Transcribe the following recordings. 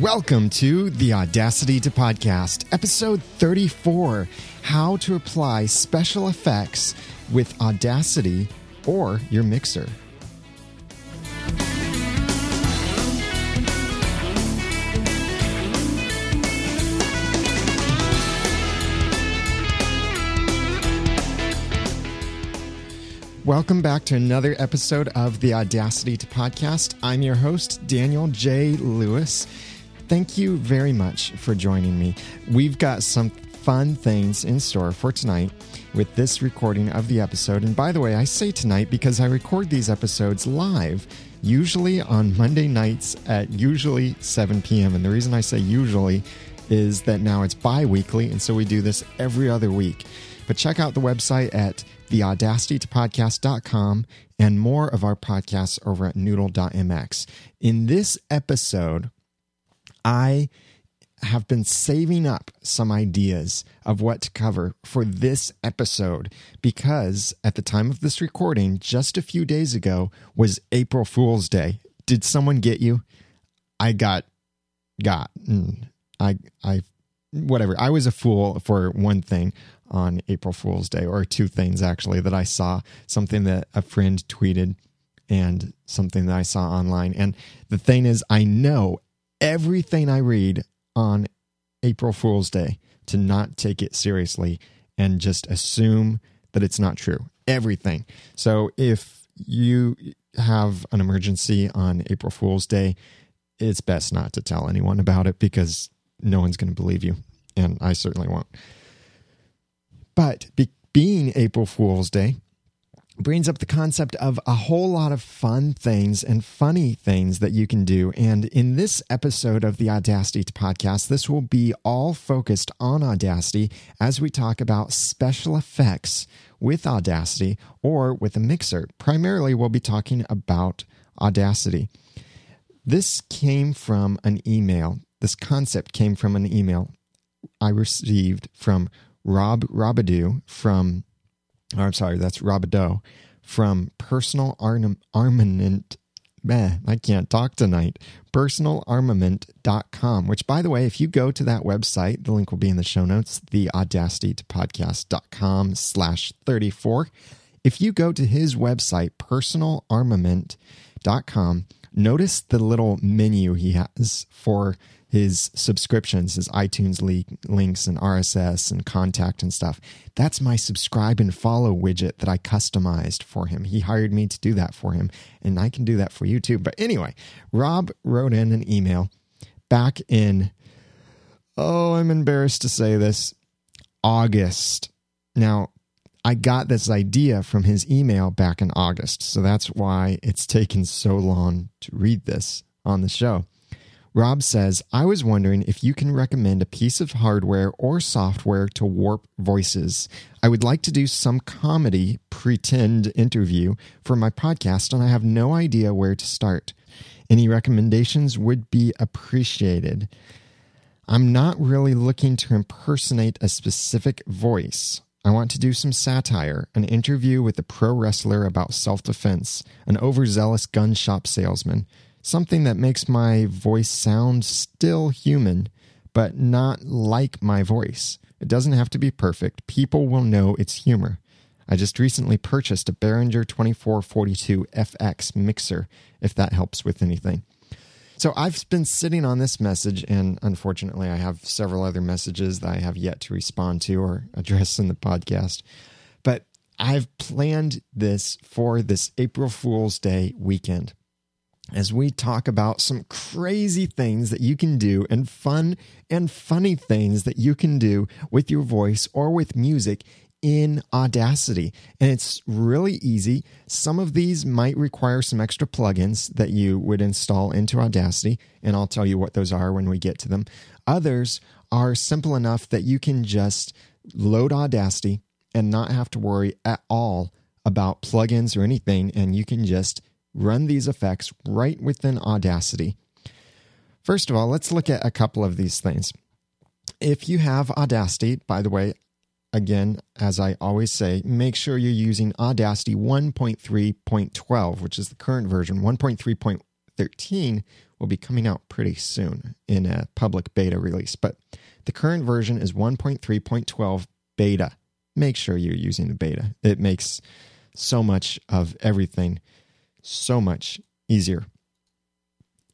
Welcome to the Audacity to Podcast, episode 34 How to Apply Special Effects with Audacity or your mixer. Welcome back to another episode of the Audacity to Podcast. I'm your host, Daniel J. Lewis. Thank you very much for joining me. We've got some fun things in store for tonight with this recording of the episode. And by the way, I say tonight because I record these episodes live, usually on Monday nights at usually 7 p.m. And the reason I say usually is that now it's bi weekly, and so we do this every other week. But check out the website at theaudacitytopodcast.com and more of our podcasts over at noodle.mx. In this episode, I have been saving up some ideas of what to cover for this episode because at the time of this recording, just a few days ago, was April Fool's Day. Did someone get you? I got, got, I, I, whatever. I was a fool for one thing on April Fool's Day, or two things actually that I saw something that a friend tweeted and something that I saw online. And the thing is, I know everything I read on April Fool's Day to not take it seriously and just assume that it's not true. Everything. So if you have an emergency on April Fool's Day, it's best not to tell anyone about it because no one's going to believe you. And I certainly won't. But be- being April Fool's Day brings up the concept of a whole lot of fun things and funny things that you can do. And in this episode of the Audacity podcast, this will be all focused on Audacity as we talk about special effects with Audacity or with a mixer. Primarily, we'll be talking about Audacity. This came from an email. This concept came from an email I received from Rob Robidoux from, or I'm sorry, that's Robidoux from Personal Armament. Meh, I can't talk tonight. Personalarmament.com, which, by the way, if you go to that website, the link will be in the show notes, the slash 34. If you go to his website, personalarmament.com, notice the little menu he has for his subscriptions, his iTunes links and RSS and contact and stuff. That's my subscribe and follow widget that I customized for him. He hired me to do that for him, and I can do that for you too. But anyway, Rob wrote in an email back in, oh, I'm embarrassed to say this, August. Now, I got this idea from his email back in August. So that's why it's taken so long to read this on the show. Rob says, I was wondering if you can recommend a piece of hardware or software to warp voices. I would like to do some comedy pretend interview for my podcast, and I have no idea where to start. Any recommendations would be appreciated. I'm not really looking to impersonate a specific voice. I want to do some satire, an interview with a pro wrestler about self defense, an overzealous gun shop salesman, something that makes my voice sound still human, but not like my voice. It doesn't have to be perfect. People will know it's humor. I just recently purchased a Behringer 2442 FX mixer, if that helps with anything. So I've been sitting on this message, and unfortunately, I have several other messages that I have yet to respond to or address in the podcast. But I've planned this for this April Fool's Day weekend as we talk about some crazy things that you can do and fun and funny things that you can do with your voice or with music in Audacity. And it's really easy. Some of these might require some extra plugins that you would install into Audacity, and I'll tell you what those are when we get to them. Others are simple enough that you can just load Audacity and not have to worry at all about plugins or anything, and you can just run these effects right within Audacity. First of all, let's look at a couple of these things. If you have Audacity, by the way, again, as I always say, make sure you're using Audacity 1.3.12, which is the current version. 1.3.13 will be coming out pretty soon in a public beta release. But the current version is 1.3.12 beta. Make sure you're using the beta. It makes so much of everything so much easier.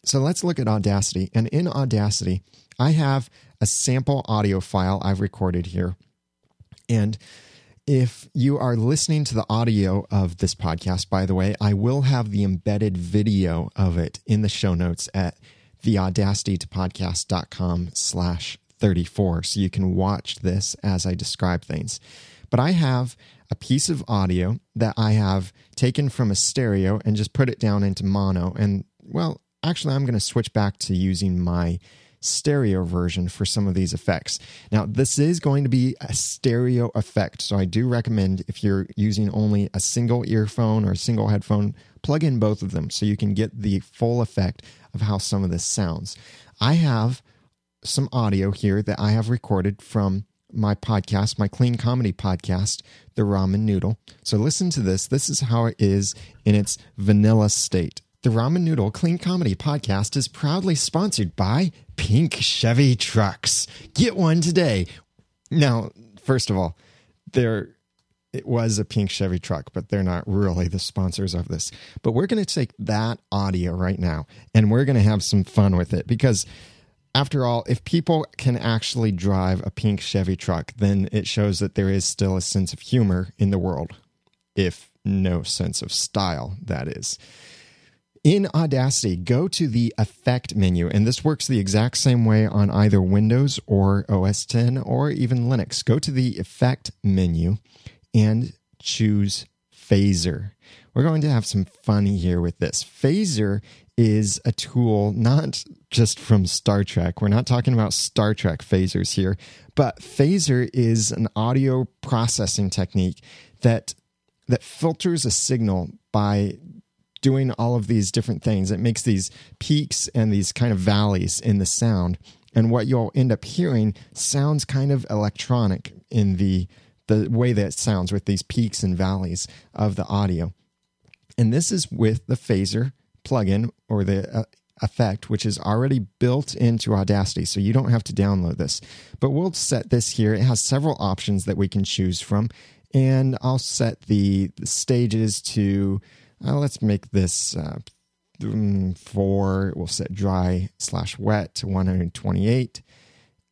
So let's look at Audacity. And in Audacity, I have a sample audio file I've recorded here. And if you are listening to the audio of this podcast, by the way, I will have the embedded video of it in the show notes at theaudacitytopodcast.com slash 34. So you can watch this as I describe things. But I have a piece of audio that I have taken from a stereo and just put it down into mono. And well, actually, I'm going to switch back to using my stereo version for some of these effects. Now, this is going to be a stereo effect, so I do recommend if you're using only a single earphone or a single headphone, plug in both of them so you can get the full effect of how some of this sounds. I have some audio here that I have recorded from my podcast, my clean comedy podcast, The Ramen Noodle. So listen to this. This is how it is in its vanilla state. The Ramen Noodle Clean Comedy Podcast is proudly sponsored by Pink Chevy Trucks. Get one today. Now, first of all, there it was a pink Chevy truck, but they're not really the sponsors of this. But we're going to take that audio right now and we're going to have some fun with it because after all, if people can actually drive a pink Chevy truck, then it shows that there is still a sense of humor in the world, if no sense of style, that is. In Audacity, go to the Effect menu, and this works the exact same way on either Windows or OS 10 or even Linux. Go to the Effect menu and choose Phaser. We're going to have some fun here with this. Phaser is a tool not just from Star Trek. We're not talking about Star Trek phasers here, but phaser is an audio processing technique that that filters a signal by doing all of these different things. It makes these peaks and these kind of valleys in the sound. And what you'll end up hearing sounds kind of electronic in the the way that it sounds with these peaks and valleys of the audio. And this is with the phaser plugin or the uh, effect, which is already built into Audacity. So you don't have to download this. But we'll set this here. It has several options that we can choose from. And I'll set the, the stages to uh, let's make this uh, for we'll set dry slash wet to 128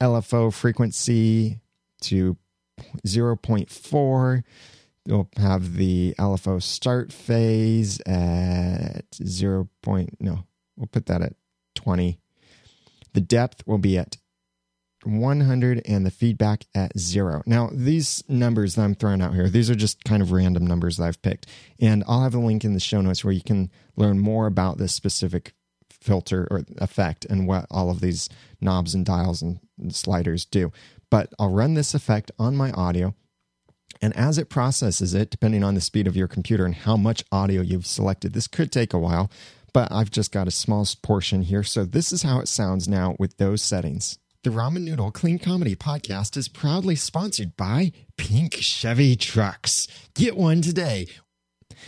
lfo frequency to 0.4 you'll have the lfo start phase at 0. Point, no we'll put that at 20 the depth will be at 100 and the feedback at zero. Now, these numbers that I'm throwing out here, these are just kind of random numbers that I've picked. And I'll have a link in the show notes where you can learn more about this specific filter or effect and what all of these knobs and dials and sliders do. But I'll run this effect on my audio. And as it processes it, depending on the speed of your computer and how much audio you've selected, this could take a while, but I've just got a small portion here. So this is how it sounds now with those settings. The Ramen Noodle Clean Comedy Podcast is proudly sponsored by Pink Chevy Trucks. Get one today.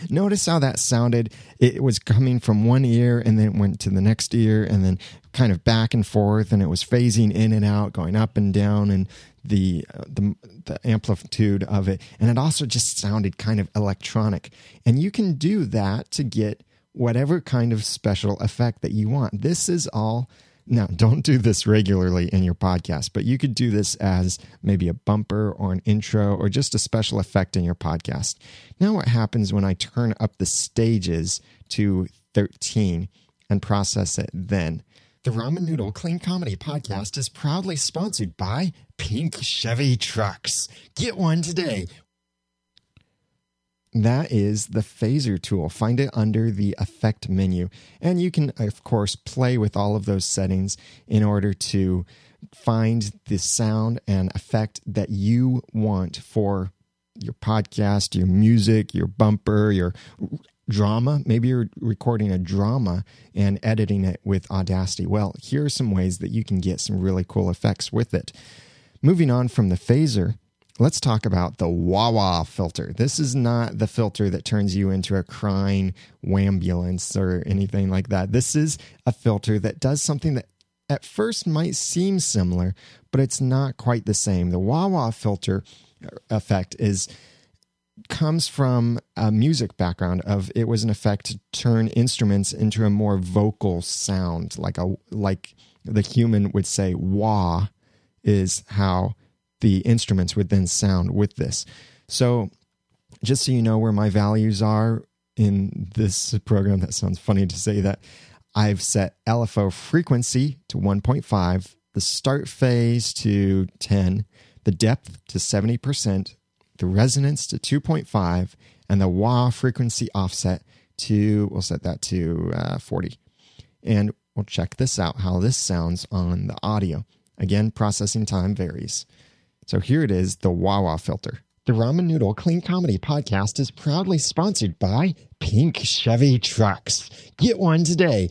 Notice how that sounded. It was coming from one ear and then it went to the next ear and then kind of back and forth and it was phasing in and out, going up and down and the the the amplitude of it and it also just sounded kind of electronic. And you can do that to get whatever kind of special effect that you want. This is all now, don't do this regularly in your podcast, but you could do this as maybe a bumper or an intro or just a special effect in your podcast. Now, what happens when I turn up the stages to 13 and process it then? The Ramen Noodle Clean Comedy Podcast is proudly sponsored by Pink Chevy Trucks. Get one today that is the phaser tool. Find it under the effect menu. And you can, of course, play with all of those settings in order to find the sound and effect that you want for your podcast, your music, your bumper, your drama. Maybe you're recording a drama and editing it with Audacity. Well, here are some ways that you can get some really cool effects with it. Moving on from the phaser, let's talk about the wah wah filter. This is not the filter that turns you into a crying wambulance or anything like that. This is a filter that does something that at first might seem similar, but it's not quite the same. The wah wah filter effect is comes from a music background of it was an effect to turn instruments into a more vocal sound like a like the human would say wah is how the instruments would then sound with this. So, just so you know where my values are in this program, that sounds funny to say that I've set LFO frequency to 1.5, the start phase to 10, the depth to 70%, the resonance to 2.5, and the wah frequency offset to, we'll set that to uh, 40. And we'll check this out how this sounds on the audio. Again, processing time varies. So here it is the wah-wah filter. The Ramen Noodle Clean Comedy Podcast is proudly sponsored by Pink Chevy Trucks. Get one today.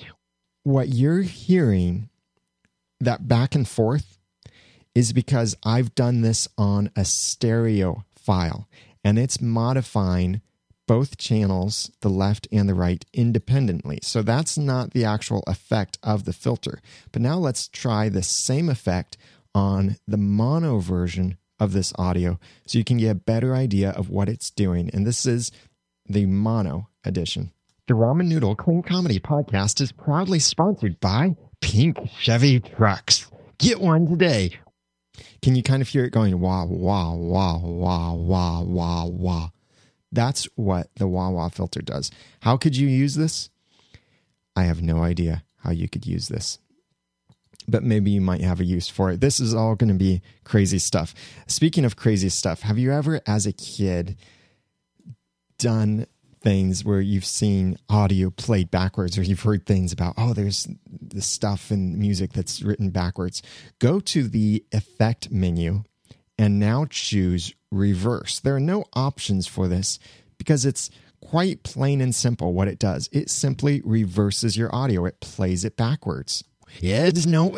What you're hearing, that back and forth, is because I've done this on a stereo file and it's modifying both channels, the left and the right, independently. So that's not the actual effect of the filter. But now let's try the same effect on the mono version of this audio so you can get a better idea of what it's doing. And this is the mono edition. The Ramen Noodle Clean Comedy Podcast is proudly sponsored by Pink Chevy Trucks. Get one today. Can you kind of hear it going wah, wah, wah, wah, wah, wah, wah? That's what the wah wah filter does. How could you use this? I have no idea how you could use this but maybe you might have a use for it. This is all going to be crazy stuff. Speaking of crazy stuff, have you ever, as a kid, done things where you've seen audio played backwards or you've heard things about, oh, there's this stuff in music that's written backwards? Go to the effect menu and now choose reverse. There are no options for this because it's quite plain and simple what it does. It simply reverses your audio, it plays it backwards. No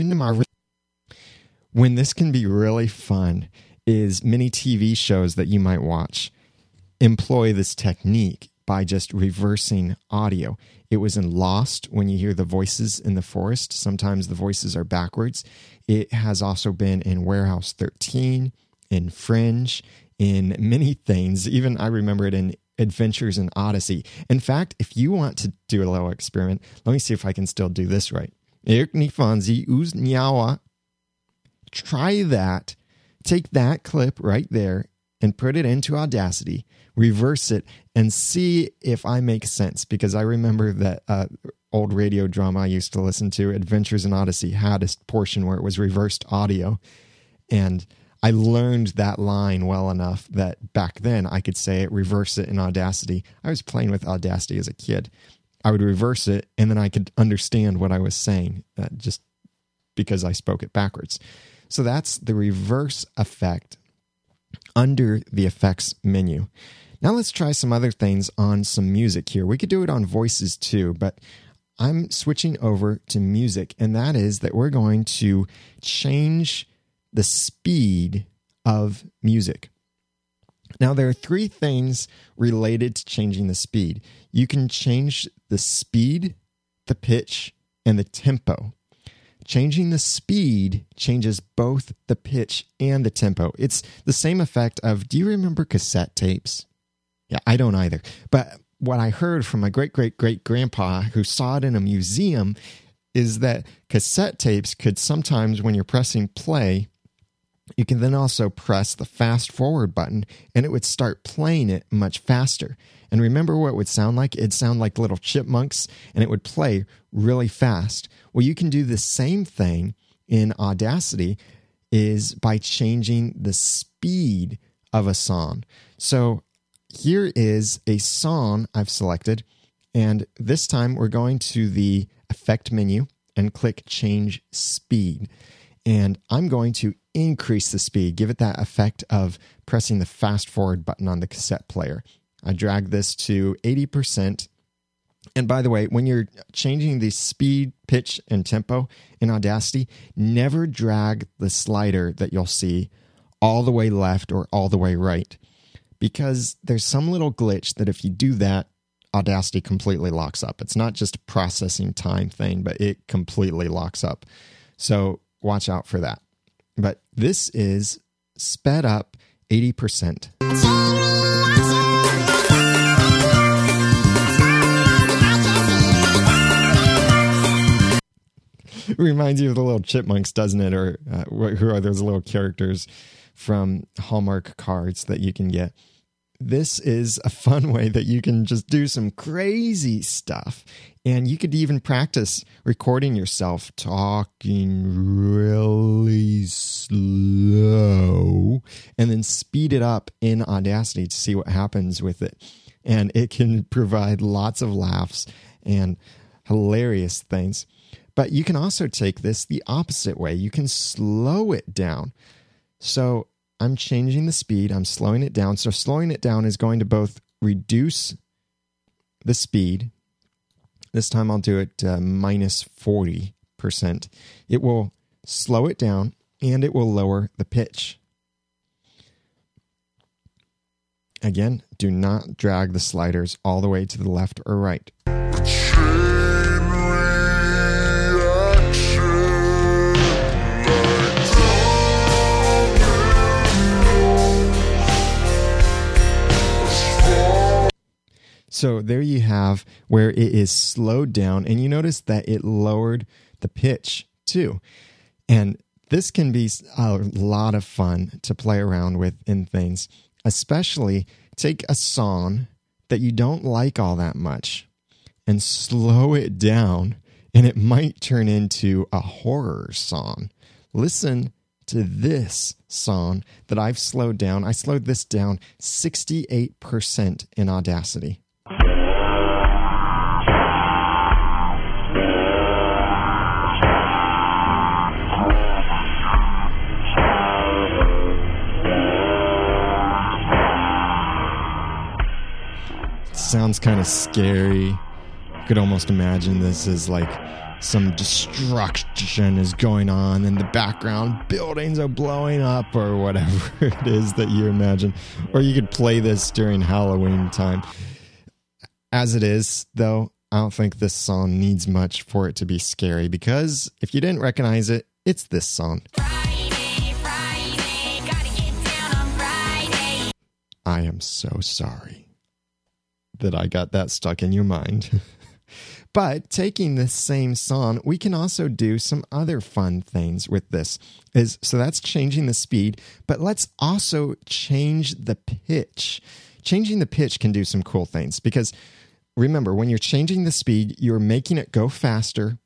in the Marvel. When this can be really fun is many TV shows that you might watch employ this technique by just reversing audio. It was in Lost when you hear the voices in the forest. Sometimes the voices are backwards. It has also been in Warehouse 13, in Fringe, in many things. Even I remember it in Adventures in Odyssey. In fact, if you want to do a little experiment, let me see if I can still do this right. Try that. Take that clip right there and put it into Audacity, reverse it, and see if I make sense. Because I remember that uh, old radio drama I used to listen to, Adventures in Odyssey, had a portion where it was reversed audio. And I learned that line well enough that back then I could say it, reverse it in Audacity. I was playing with Audacity as a kid. I would reverse it and then I could understand what I was saying uh, just because I spoke it backwards. So that's the reverse effect under the effects menu. Now let's try some other things on some music here. We could do it on voices too, but I'm switching over to music, and that is that we're going to change the speed of music. Now, there are three things related to changing the speed. You can change the speed, the pitch, and the tempo. Changing the speed changes both the pitch and the tempo. It's the same effect of do you remember cassette tapes? Yeah, I don't either. But what I heard from my great great great grandpa who saw it in a museum is that cassette tapes could sometimes, when you're pressing play, you can then also press the fast forward button and it would start playing it much faster. And remember what it would sound like? It'd sound like little chipmunks and it would play really fast. Well, you can do the same thing in Audacity is by changing the speed of a song. So here is a song I've selected and this time we're going to the effect menu and click change speed. And I'm going to increase the speed, give it that effect of pressing the fast forward button on the cassette player. I drag this to 80%, And by the way, when you're changing the speed, pitch, and tempo in Audacity, never drag the slider that you'll see all the way left or all the way right. Because there's some little glitch that if you do that, Audacity completely locks up. It's not just a processing time thing, but it completely locks up. So watch out for that. But this is sped up 80%. reminds you of the little chipmunks, doesn't it? Or uh, who are those little characters from Hallmark cards that you can get? This is a fun way that you can just do some crazy stuff. And you could even practice recording yourself talking really slow and then speed it up in Audacity to see what happens with it. And it can provide lots of laughs and hilarious things. But you can also take this the opposite way. You can slow it down. So I'm changing the speed, I'm slowing it down. So slowing it down is going to both reduce the speed. This time I'll do it uh, minus 40%. It will slow it down and it will lower the pitch. Again, do not drag the sliders all the way to the left or right. So there you have where it is slowed down, and you notice that it lowered the pitch too. And this can be a lot of fun to play around with in things, especially take a song that you don't like all that much and slow it down, and it might turn into a horror song. Listen to this song that I've slowed down. I slowed this down 68% in Audacity. Sounds kind of scary. You could almost imagine this is like some destruction is going on in the background. Buildings are blowing up, or whatever it is that you imagine. Or you could play this during Halloween time. As it is, though, I don't think this song needs much for it to be scary because if you didn't recognize it, it's this song. Friday, Friday, I am so sorry that I got that stuck in your mind. but taking this same song, we can also do some other fun things with this. Is so that's changing the speed, but let's also change the pitch. Changing the pitch can do some cool things because remember, when you're changing the speed, you're making it go faster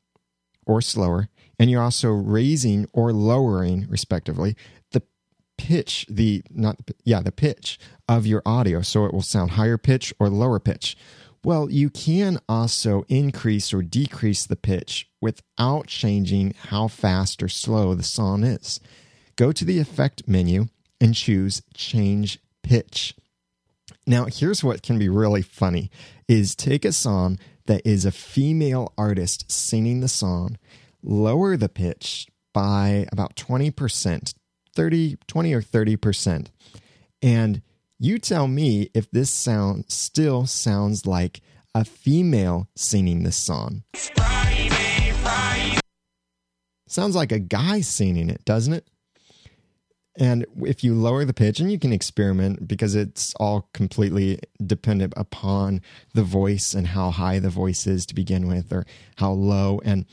or slower, and you're also raising or lowering, respectively, pitch the not yeah the pitch of your audio so it will sound higher pitch or lower pitch. Well you can also increase or decrease the pitch without changing how fast or slow the song is. Go to the effect menu and choose change pitch. Now here's what can be really funny is take a song that is a female artist singing the song lower the pitch by about 20% 30, 20 or 30%. And you tell me if this sound still sounds like a female singing this song. Friday, Friday. Sounds like a guy singing it, doesn't it? And if you lower the pitch, and you can experiment because it's all completely dependent upon the voice and how high the voice is to begin with, or how low. And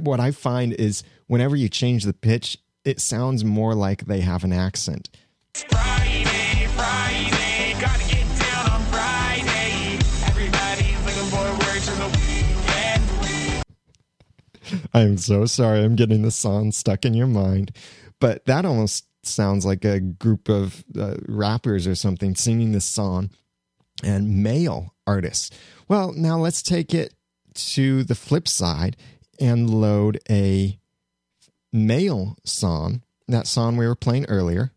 what I find is whenever you change the pitch, it sounds more like they have an accent. Friday, Friday. I'm so sorry, I'm getting the song stuck in your mind. But that almost sounds like a group of uh, rappers or something singing this song and male artists. Well, now let's take it to the flip side and load a male song, that song we were playing earlier.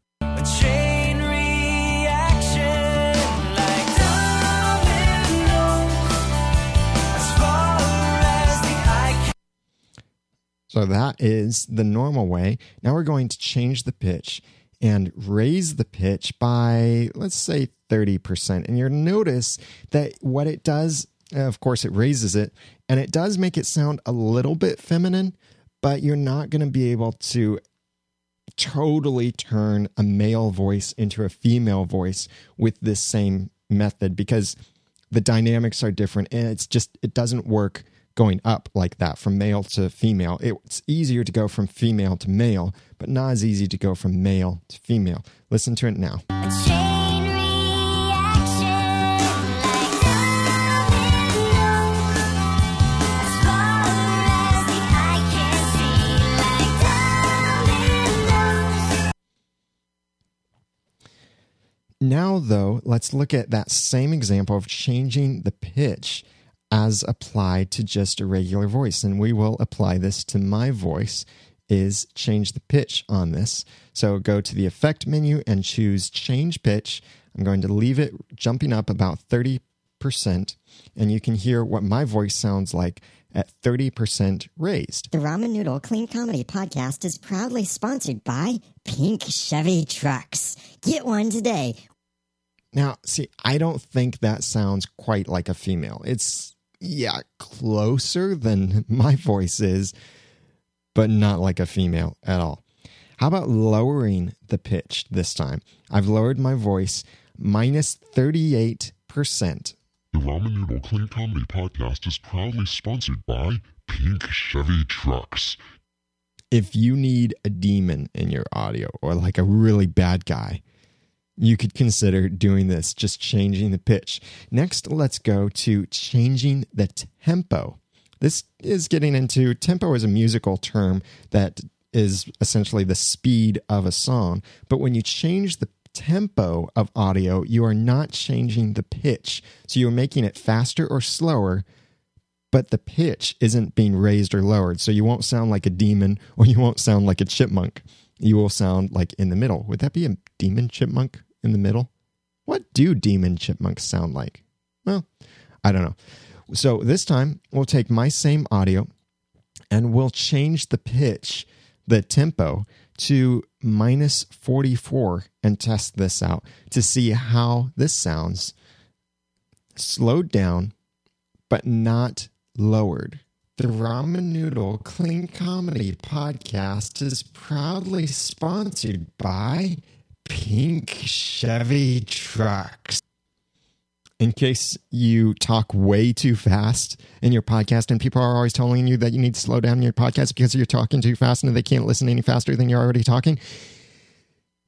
So that is the normal way. Now we're going to change the pitch and raise the pitch by, let's say, 30%. And you'll notice that what it does, of course, it raises it and it does make it sound a little bit feminine, but you're not going to be able to totally turn a male voice into a female voice with this same method because the dynamics are different and it's just it doesn't work going up like that from male to female. It's easier to go from female to male, but not as easy to go from male to female. Listen to it now. Now, though, let's look at that same example of changing the pitch as applied to just a regular voice. And we will apply this to my voice is change the pitch on this. So go to the effect menu and choose change pitch. I'm going to leave it jumping up about 30%, and you can hear what my voice sounds like at 30% raised. The Ramen Noodle Clean Comedy Podcast is proudly sponsored by Pink Chevy Trucks. Get one today. Now, see, I don't think that sounds quite like a female. It's, yeah, closer than my voice is, but not like a female at all. How about lowering the pitch this time? I've lowered my voice minus 38%. The Ramen Noodle Clean Comedy Podcast is proudly sponsored by Pink Chevy Trucks. If you need a demon in your audio or like a really bad guy, you could consider doing this, just changing the pitch. Next, let's go to changing the tempo. This is getting into tempo is a musical term that is essentially the speed of a song. But when you change the tempo of audio, you are not changing the pitch. So you're making it faster or slower, but the pitch isn't being raised or lowered. So you won't sound like a demon or you won't sound like a chipmunk you will sound like in the middle. Would that be a demon chipmunk in the middle? What do demon chipmunks sound like? Well, I don't know. So this time we'll take my same audio and we'll change the pitch, the tempo to minus 44 and test this out to see how this sounds slowed down but not lowered. The Ramen Noodle Clean Comedy Podcast is proudly sponsored by Pink Chevy Trucks. In case you talk way too fast in your podcast and people are always telling you that you need to slow down your podcast because you're talking too fast and they can't listen any faster than you're already talking,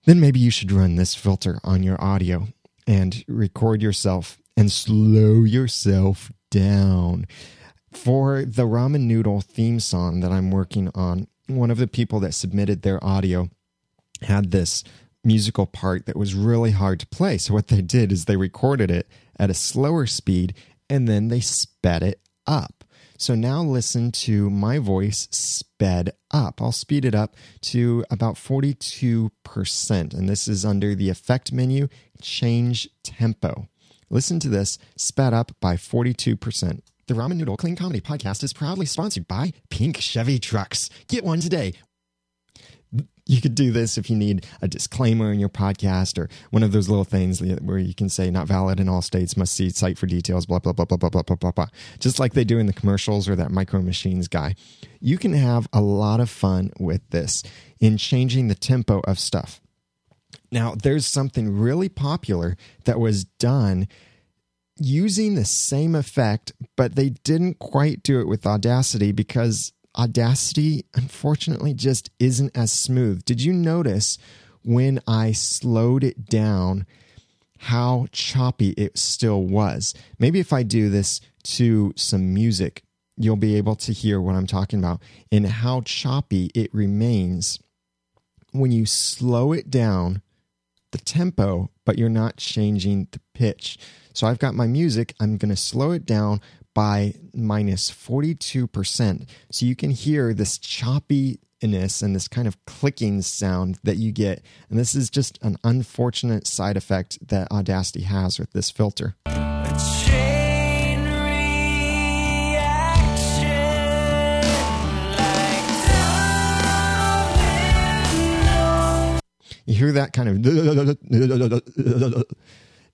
then maybe you should run this filter on your audio and record yourself and slow yourself down for the ramen noodle theme song that I'm working on, one of the people that submitted their audio had this musical part that was really hard to play. So what they did is they recorded it at a slower speed and then they sped it up. So now listen to my voice sped up. I'll speed it up to about 42%. And this is under the effect menu, change tempo. Listen to this sped up by 42%. The Ramen Noodle Clean Comedy Podcast is proudly sponsored by Pink Chevy Trucks. Get one today. You could do this if you need a disclaimer in your podcast or one of those little things where you can say not valid in all states, must see site for details, blah, blah, blah, blah, blah, blah, blah, blah, blah. Just like they do in the commercials or that micro machines guy. You can have a lot of fun with this in changing the tempo of stuff. Now, there's something really popular that was done using the same effect, but they didn't quite do it with Audacity because Audacity, unfortunately, just isn't as smooth. Did you notice when I slowed it down how choppy it still was? Maybe if I do this to some music, you'll be able to hear what I'm talking about and how choppy it remains when you slow it down the tempo, but you're not changing the pitch. So I've got my music, I'm going to slow it down by minus 42%. So you can hear this choppiness and this kind of clicking sound that you get. And this is just an unfortunate side effect that Audacity has with this filter. You hear that kind of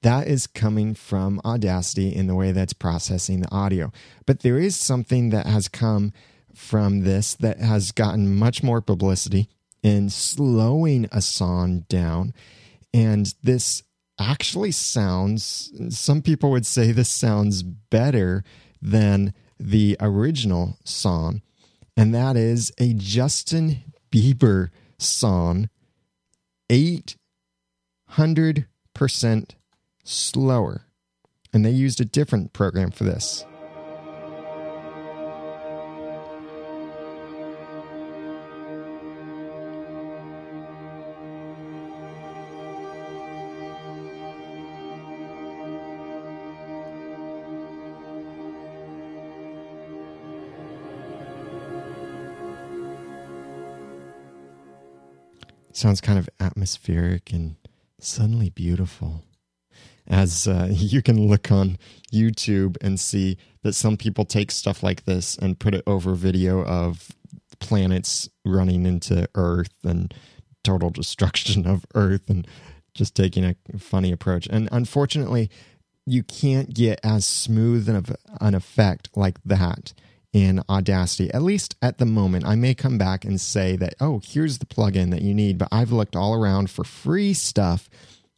that is coming from Audacity in the way that's processing the audio. But there is something that has come from this that has gotten much more publicity in slowing a song down. And this actually sounds, some people would say this sounds better than the original song. And that is a Justin Bieber song, 800% slower. And they used a different program for this. sounds kind of atmospheric and suddenly beautiful. As uh, you can look on YouTube and see that some people take stuff like this and put it over video of planets running into Earth and total destruction of Earth and just taking a funny approach. And unfortunately, you can't get as smooth of an effect like that in Audacity, at least at the moment. I may come back and say that, oh, here's the plugin that you need, but I've looked all around for free stuff.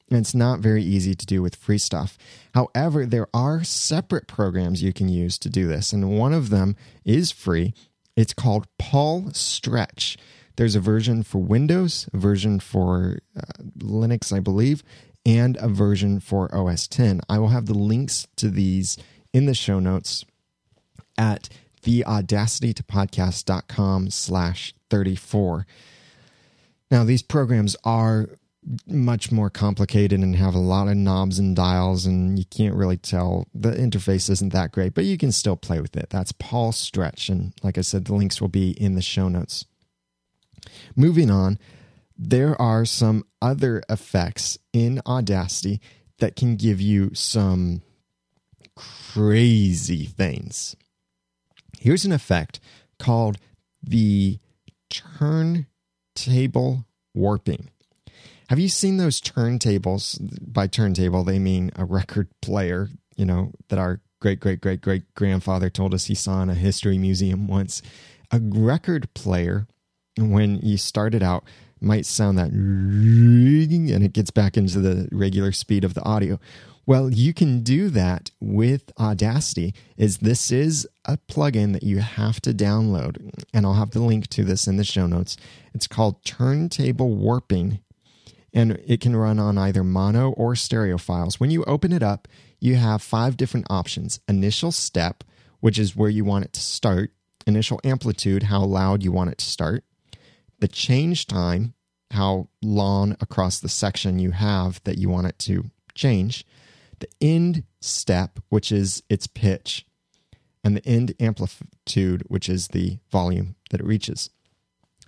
And it's not very easy to do with free stuff. However, there are separate programs you can use to do this, and one of them is free. It's called Paul Stretch. There's a version for Windows, a version for uh, Linux, I believe, and a version for OS 10. I will have the links to these in the show notes at the audacity to podcast.com slash 34. Now, these programs are much more complicated and have a lot of knobs and dials, and you can't really tell. The interface isn't that great, but you can still play with it. That's Paul Stretch. And like I said, the links will be in the show notes. Moving on, there are some other effects in Audacity that can give you some crazy things. Here's an effect called the turntable warping. Have you seen those turntables? By turntable, they mean a record player, you know, that our great, great, great, great grandfather told us he saw in a history museum once. A record player, when you start it out, might sound that and it gets back into the regular speed of the audio. Well, you can do that with Audacity. Is this is a plugin that you have to download, and I'll have the link to this in the show notes. It's called Turntable Warping, and it can run on either mono or stereo files. When you open it up, you have five different options: initial step, which is where you want it to start; initial amplitude, how loud you want it to start; the change time, how long across the section you have that you want it to change. The end step, which is its pitch, and the end amplitude, which is the volume that it reaches.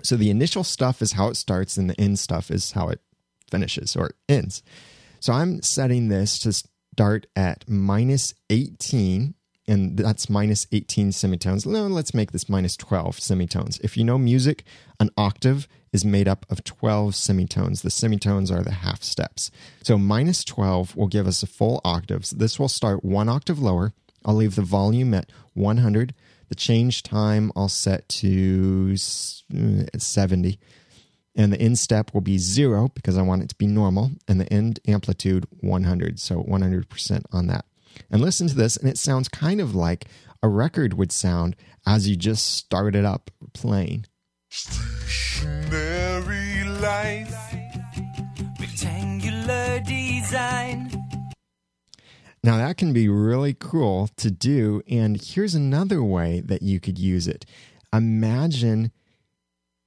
So the initial stuff is how it starts, and the end stuff is how it finishes or ends. So I'm setting this to start at minus 18 and that's minus 18 semitones. No, let's make this minus 12 semitones. If you know music, an octave is made up of 12 semitones. The semitones are the half steps. So minus 12 will give us a full octave. So this will start one octave lower. I'll leave the volume at 100. The change time I'll set to uh, 70. And the end step will be zero because I want it to be normal. And the end amplitude 100. So 100% on that and listen to this, and it sounds kind of like a record would sound as you just started up playing. Life, rectangular design. Now, that can be really cool to do. And here's another way that you could use it. Imagine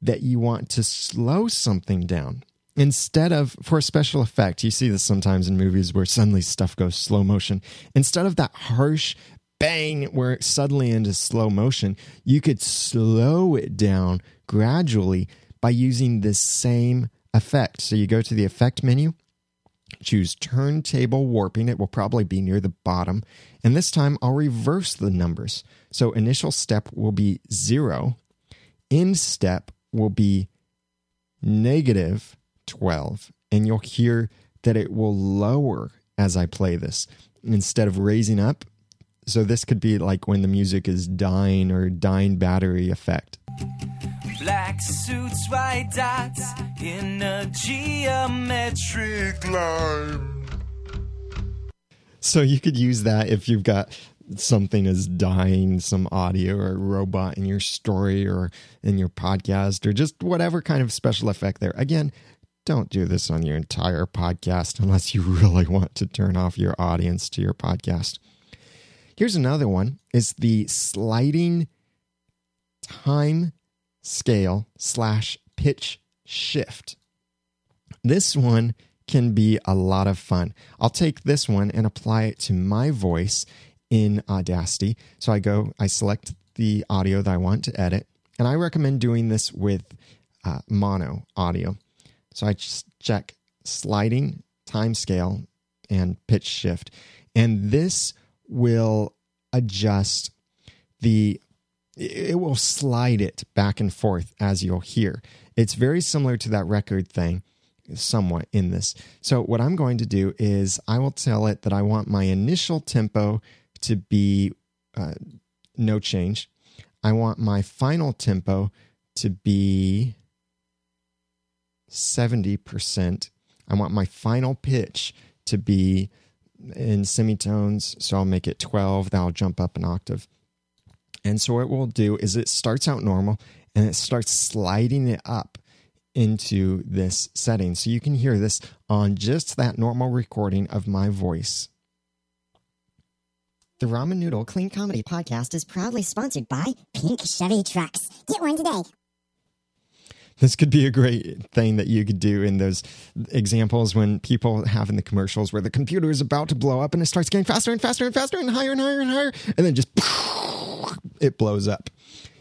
that you want to slow something down instead of for a special effect. You see this sometimes in movies where suddenly stuff goes slow motion. Instead of that harsh bang where it's suddenly into slow motion you could slow it down gradually by using this same effect. So you go to the effect menu choose turntable warping. It will probably be near the bottom. And this time i'll reverse the numbers. So initial step will be zero. End step will be negative 12 and you'll hear that it will lower as I play this instead of raising up. So this could be like when the music is dying or dying battery effect. Black suits, white dots in a geometric line. So you could use that if you've got something is dying, some audio or robot in your story or in your podcast or just whatever kind of special effect there. Again, don't do this on your entire podcast unless you really want to turn off your audience to your podcast. Here's another one is the sliding time scale slash pitch shift. This one can be a lot of fun. I'll take this one and apply it to my voice in Audacity. So I go, I select the audio that I want to edit, and I recommend doing this with uh, mono audio. So I just check sliding time scale and pitch shift, and this will adjust the it will slide it back and forth as you'll hear. It's very similar to that record thing, somewhat in this. So, what I'm going to do is I will tell it that I want my initial tempo to be uh, no change. I want my final tempo to be 70%. I want my final pitch to be in semitones. So I'll make it 12. That'll jump up an octave. And so what we'll do is it starts out normal and it starts sliding it up into this setting. So you can hear this on just that normal recording of my voice. The Ramen Noodle Clean Comedy Podcast is proudly sponsored by Pink Chevy Trucks. Get one today. This could be a great thing that you could do in those examples when people have in the commercials where the computer is about to blow up and it starts getting faster and faster and faster and higher and higher and higher, and then just it blows up.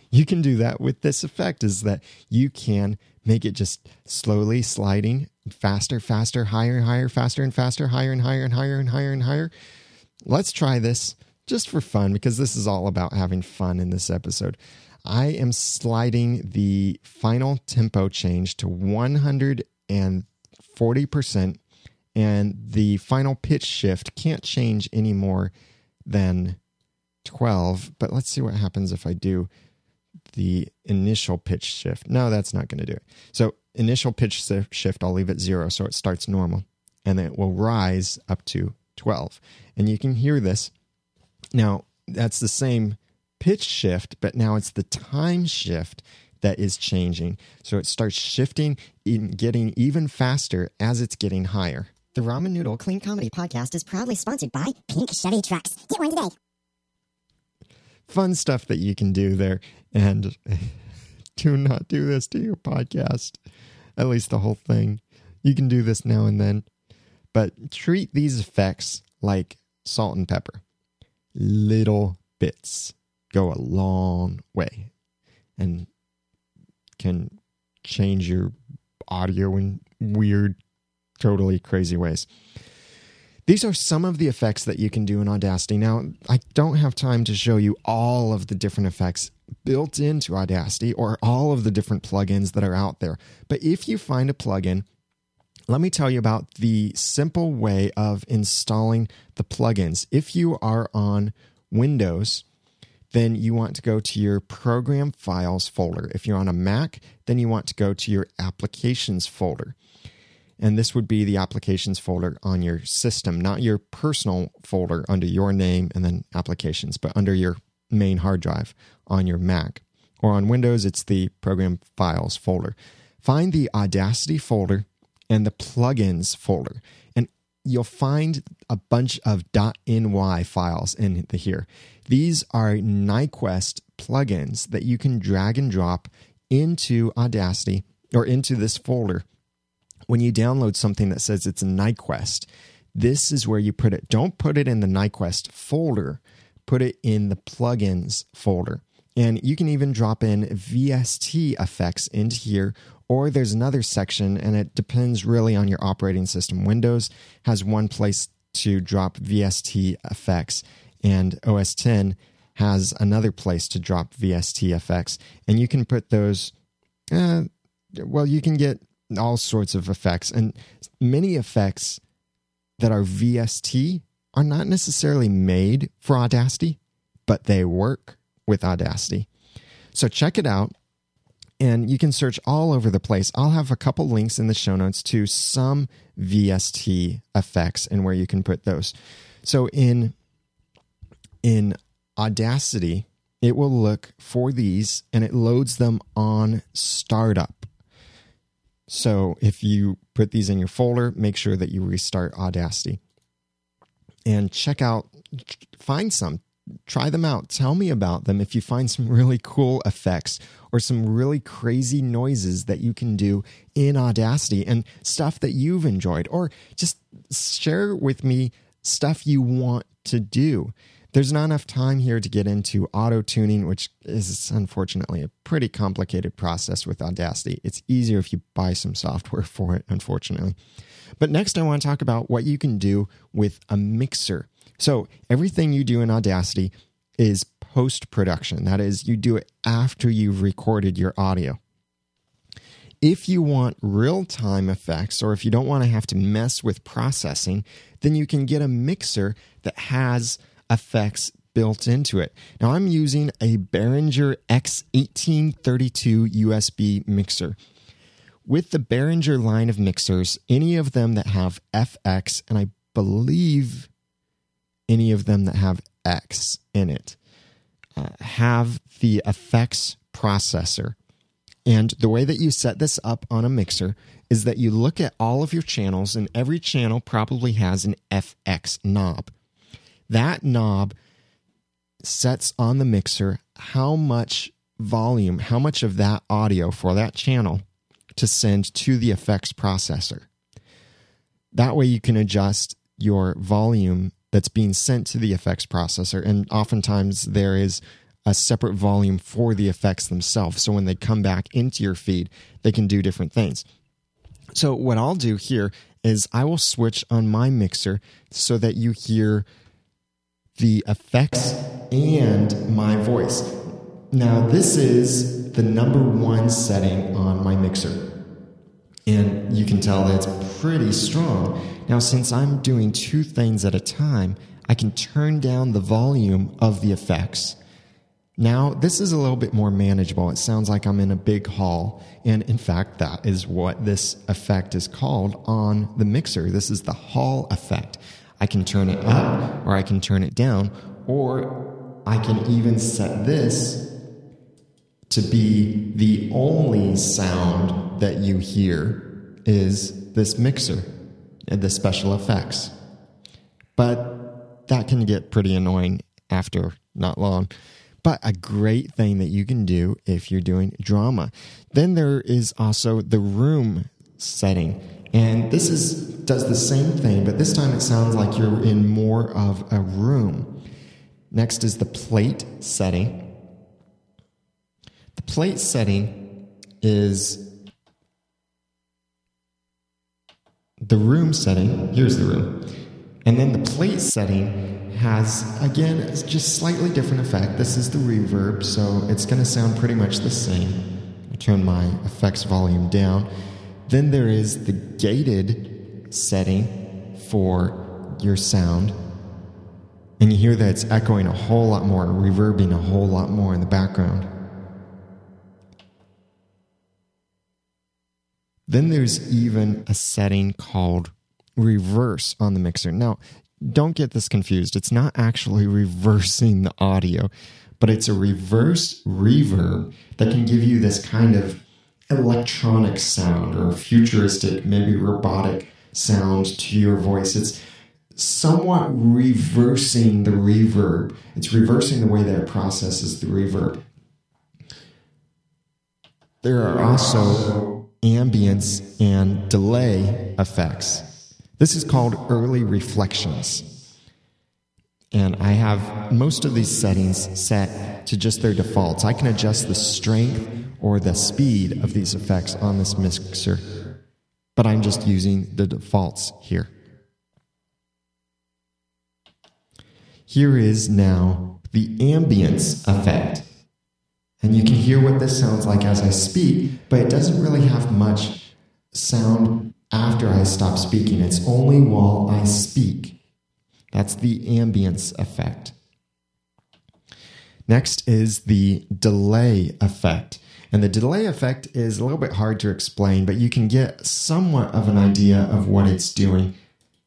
You can do that with this effect, is that you can make it just slowly sliding faster, faster, higher, higher, faster and faster, higher and higher and higher and higher and higher. Let's try this just for fun because this is all about having fun in this episode. I am sliding the final tempo change to 140%, and the final pitch shift can't change any more than 12. But let's see what happens if I do the initial pitch shift. No, that's not going to do it. So, initial pitch shift, I'll leave it zero so it starts normal, and then it will rise up to 12. And you can hear this. Now, that's the same pitch shift, but now it's the time shift that is changing. So it starts shifting, getting even faster as it's getting higher. The Ramen Noodle Clean Comedy Podcast is proudly sponsored by Pink Chevy Trucks. Get one today. Fun stuff that you can do there. And do not do this to your podcast, at least the whole thing. You can do this now and then, but treat these effects like salt and pepper. Little bits go a long way and can change your audio in weird, totally crazy ways. These are some of the effects that you can do in Audacity. Now, I don't have time to show you all of the different effects built into Audacity or all of the different plugins that are out there. But if you find a plugin, let me tell you about the simple way of installing the plugins. If you are on Windows, then you want to go to your program files folder. If you're on a Mac, then you want to go to your applications folder. And this would be the applications folder on your system, not your personal folder under your name and then applications, but under your main hard drive on your Mac. Or on Windows, it's the program files folder. Find the Audacity folder and the plugins folder And you'll find a bunch of .ny files in the here. These are Nyquist plugins that you can drag and drop into Audacity or into this folder. When you download something that says it's a Nyquist, this is where you put it. Don't put it in the Nyquist folder. Put it in the plugins folder. And you can even drop in VST effects into here or there's another section, and it depends really on your operating system. Windows has one place to drop VST effects, and OS 10 has another place to drop VST effects. And you can put those, uh, well, you can get all sorts of effects. And many effects that are VST are not necessarily made for Audacity, but they work with Audacity. So check it out. And you can search all over the place. I'll have a couple links in the show notes to some VST effects and where you can put those. So in in Audacity, it will look for these and it loads them on startup. So if you put these in your folder, make sure that you restart Audacity and check out, find some, try them out. Tell me about them if you find some really cool effects or some really crazy noises that you can do in Audacity and stuff that you've enjoyed, or just share with me stuff you want to do. There's not enough time here to get into auto tuning, which is unfortunately a pretty complicated process with Audacity. It's easier if you buy some software for it, unfortunately. But next, I want to talk about what you can do with a mixer. So, everything you do in Audacity is post production. That is, you do it after you've recorded your audio. If you want real time effects, or if you don't want to have to mess with processing, then you can get a mixer that has effects built into it. Now, I'm using a Behringer X1832 USB mixer. With the Behringer line of mixers, any of them that have FX, and I believe any of them that have X in it, uh, have the effects processor. And the way that you set this up on a mixer is that you look at all of your channels, and every channel probably has an FX knob. That knob sets on the mixer how much volume, how much of that audio for that channel to send to the effects processor. That way you can adjust your volume that's being sent to the effects processor. And oftentimes there is a separate volume for the effects themselves. So when they come back into your feed, they can do different things. So what I'll do here is I will switch on my mixer so that you hear the effects and my voice. Now, this is the number one setting on my mixer. And you can tell that it's pretty strong. Now, since I'm doing two things at a time, I can turn down the volume of the effects. Now, this is a little bit more manageable. It sounds like I'm in a big hall. And in fact, that is what this effect is called on the mixer. This is the hall effect. I can turn it up or I can turn it down, or I can even set this to be the only sound that you hear is this mixer and the special effects. But that can get pretty annoying after not long. But a great thing that you can do if you're doing drama. Then there is also the room setting. And this is does the same thing, but this time it sounds like you're in more of a room. Next is the plate setting. Plate setting is the room setting. Here's the room. And then the plate setting has, again, it's just slightly different effect. This is the reverb, so it's going to sound pretty much the same. I turn my effects volume down. Then there is the gated setting for your sound. And you hear that it's echoing a whole lot more, reverbing a whole lot more in the background. Then there's even a setting called reverse on the mixer. Now, don't get this confused. It's not actually reversing the audio, but it's a reverse reverb that can give you this kind of electronic sound or futuristic, maybe robotic sound to your voice. It's somewhat reversing the reverb. It's reversing the way that it processes the reverb. There are also ambience and delay effects. This is called early reflections. And I have most of these settings set to just their defaults. I can adjust the strength or the speed of these effects on this mixer, but I'm just using the defaults here. Here is now the ambience effect. And you can hear what this sounds like as I speak, but it doesn't really have much sound after I stop speaking. It's only while I speak. That's the ambience effect. Next is the delay effect. And the delay effect is a little bit hard to explain, but you can get somewhat of an idea of what it's doing.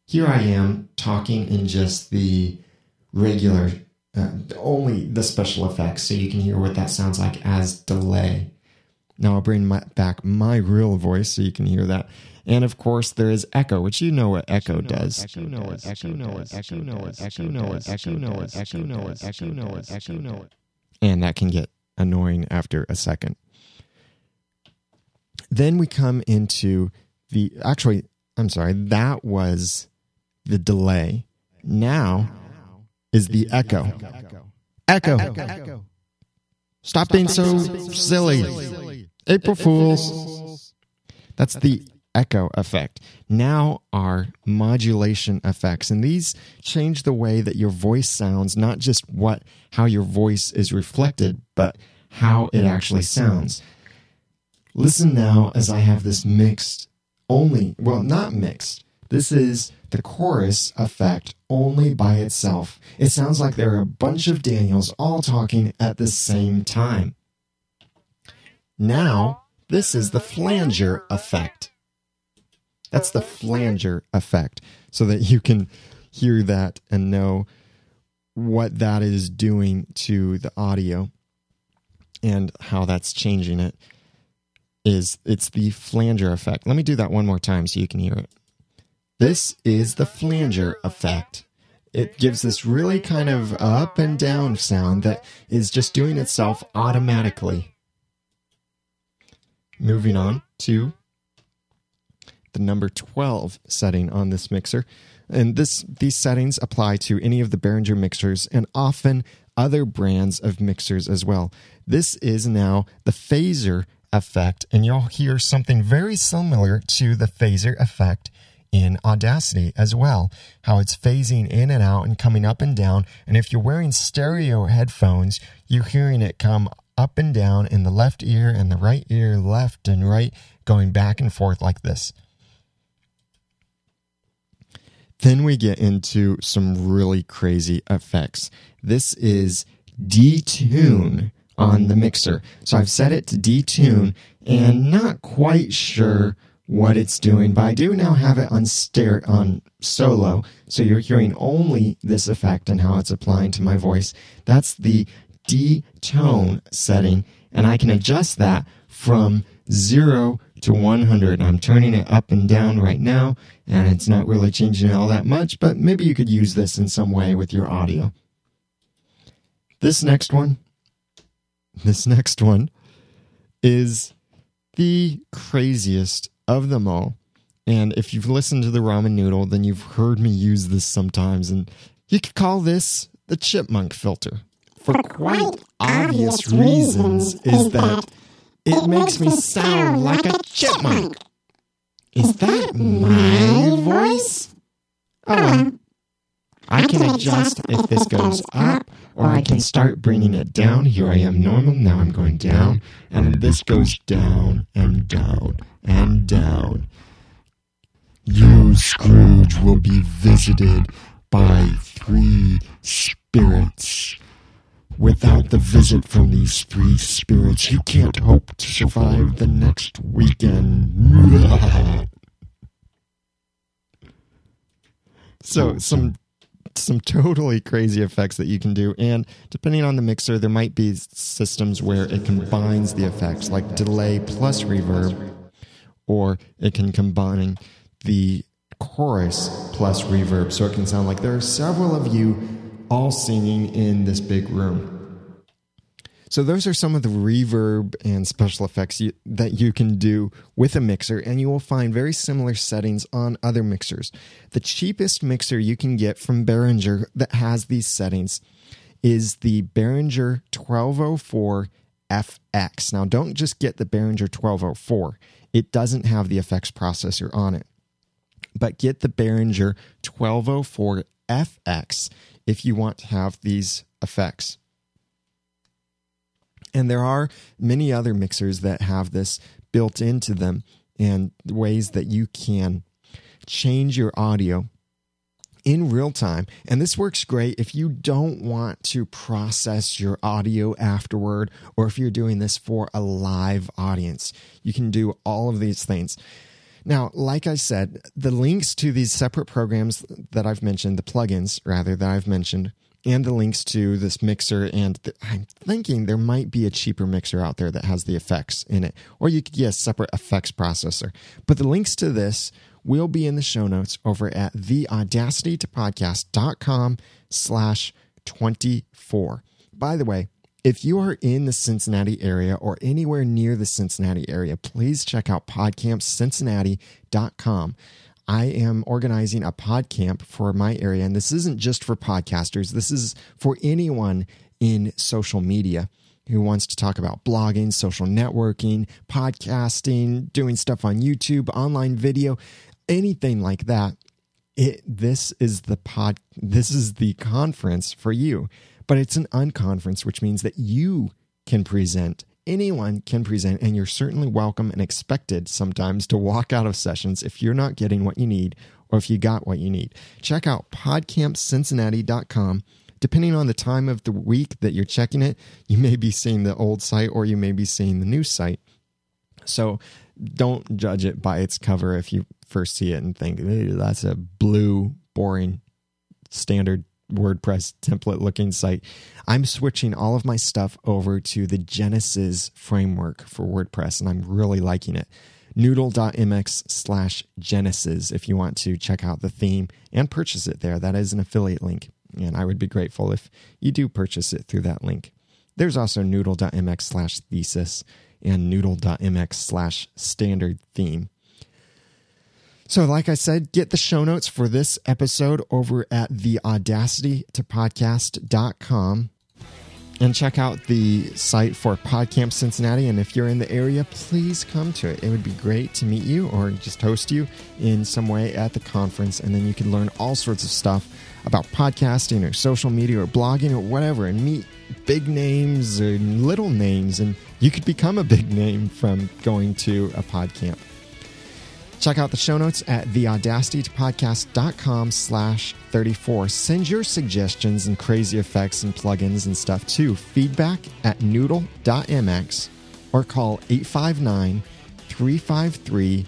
Here I am talking in just the regular, uh, only the special effects, so you can hear what that sounds like as delay. Now I'll bring my, back my real voice so you can hear that. And of course, there is echo, which you know what echo does. You know what echo does. Echo know what echo know what echo know what echo know what echo know what echo know what. And that can get annoying after a second. Then we come into the actually, I'm sorry, that was the delay. Now is the echo. Echo. Stop being so silly. April Fools. That's the echo effect. Now are modulation effects and these change the way that your voice sounds, not just what how your voice is reflected, but how it actually sounds. Listen now as I have this mixed only, well, not mixed. This is the chorus effect only by itself. It sounds like there are a bunch of Daniels all talking at the same time. Now, this is the flanger effect. That's the flanger effect, so that you can hear that and know what that is doing to the audio and how that's changing it is it's the flanger effect. Let me do that one more time so you can hear it. This is the flanger effect. It gives this really kind of up and down sound that is just doing itself automatically. Moving on to the number 12 setting on this mixer. And this these settings apply to any of the Behringer mixers and often other brands of mixers as well. This is now the phaser effect, and you'll hear something very similar to the phaser effect in Audacity as well. How it's phasing in and out and coming up and down. And if you're wearing stereo headphones, you're hearing it come up and down in the left ear and the right ear, left and right, going back and forth like this. Then we get into some really crazy effects. This is detune on the mixer. So I've set it to detune and not quite sure what it's doing, but I do now have it on stereo on solo. So you're hearing only this effect and how it's applying to my voice. That's the detone setting, and I can adjust that from zero to 100. I'm turning it up and down right now, and it's not really changing all that much, but maybe you could use this in some way with your audio. This next one, this next one is the craziest of them all. And if you've listened to the ramen noodle, then you've heard me use this sometimes. And you could call this the chipmunk filter. For quite obvious reasons, is that it makes me sound like a chipmunk. Is that my voice? Oh, I can adjust if this goes up, or I can start bringing it down. Here I am normal, now I'm going down, and this goes down and down and down. You, Scrooge, will be visited by three spirits. Without the visit from these three spirits, you can't hope to survive the next weekend. so, some some totally crazy effects that you can do. And depending on the mixer there might be systems where it combines the effects like delay plus reverb or it can combine the chorus plus reverb. So it can sound like there are several of you all singing in this big room so those are some of the reverb and special effects you, that you can do with a mixer, and you will find very similar settings on other mixers. The cheapest mixer you can get from Behringer that has these settings is the Behringer 1204 FX. Now, don't just get the Behringer 1204; it doesn't have the effects processor on it, but get the Behringer 1204 FX if you want to have these effects. And there are many other mixers that have this built into them. and ways that you can change your audio in real time. And this works great if you don't want to process your audio afterward, or if you're doing this for a live audience. You can do all of these things. Now, like I said, the links to these separate programs that I've mentioned, the plugins rather that I've mentioned, and the links to this mixer. And I'm thinking there might be a cheaper mixer out there that has the effects in it, or you could get a separate effects processor. But the links to this will be in the show notes over at theaudacitytopodcast.com slash 24. By the way, if you are in the Cincinnati area or anywhere near the Cincinnati area, please check out podcampcincinnati.com. I am organizing a podcamp for my area, and this isn't just for podcasters, this is for anyone in social media who wants to talk about blogging, social networking, podcasting, doing stuff on YouTube, online video, anything like that. It, this is the pod this is the conference for you but it's an unconference which means that you can present anyone can present and you're certainly welcome and expected sometimes to walk out of sessions if you're not getting what you need or if you got what you need. Check out podcampcincinnati.com depending on the time of the week that you're checking it you may be seeing the old site or you may be seeing the new site. So don't judge it by its cover if you first see it and think that's a blue boring standard WordPress template looking site. I'm switching all of my stuff over to the Genesis framework for WordPress, and I'm really liking it. Noodle.mx slash Genesis if you want to check out the theme and purchase it there. That is an affiliate link, and I would be grateful if you do purchase it through that link. There's also noodle.mx slash thesis and noodle.mx slash standard theme. So, like I said, get the show notes for this episode over at the theaudacitytopodcast.com and check out the site for PodCamp Cincinnati. And if you're in the area, please come to it. It would be great to meet you or just host you in some way at the conference. And then you can learn all sorts of stuff about podcasting or social media or blogging or whatever and meet big names or little names. And you could become a big name from going to a PodCamp. Check out the show notes at theaudacitypodcast.com slash 34. Send your suggestions and crazy effects and plugins and stuff to feedback at noodle.mx or call 859 353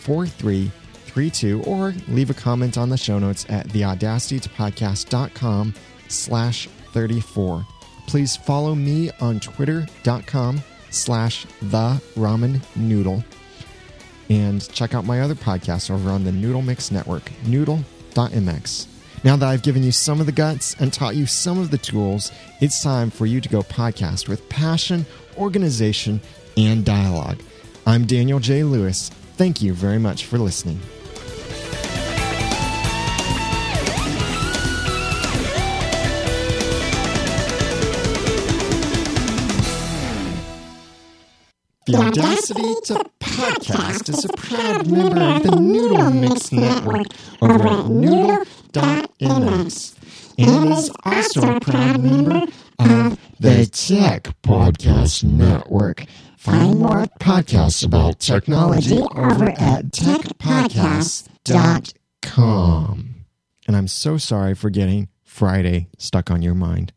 4332 or leave a comment on the show notes at theaudacitypodcast.com slash 34. Please follow me on twitter.com slash the ramen noodle and check out my other podcasts over on the Noodle Mix Network, noodle.mx. Now that I've given you some of the guts and taught you some of the tools, it's time for you to go podcast with passion, organization, and dialogue. I'm Daniel J. Lewis. Thank you very much for listening. The Audacity to Podcast is a proud member of the Noodle Mix Network over at noodle.mx and is also a proud member of the Tech Podcast Network. Find more podcasts about technology over at techpodcast.com. And I'm so sorry for getting Friday stuck on your mind.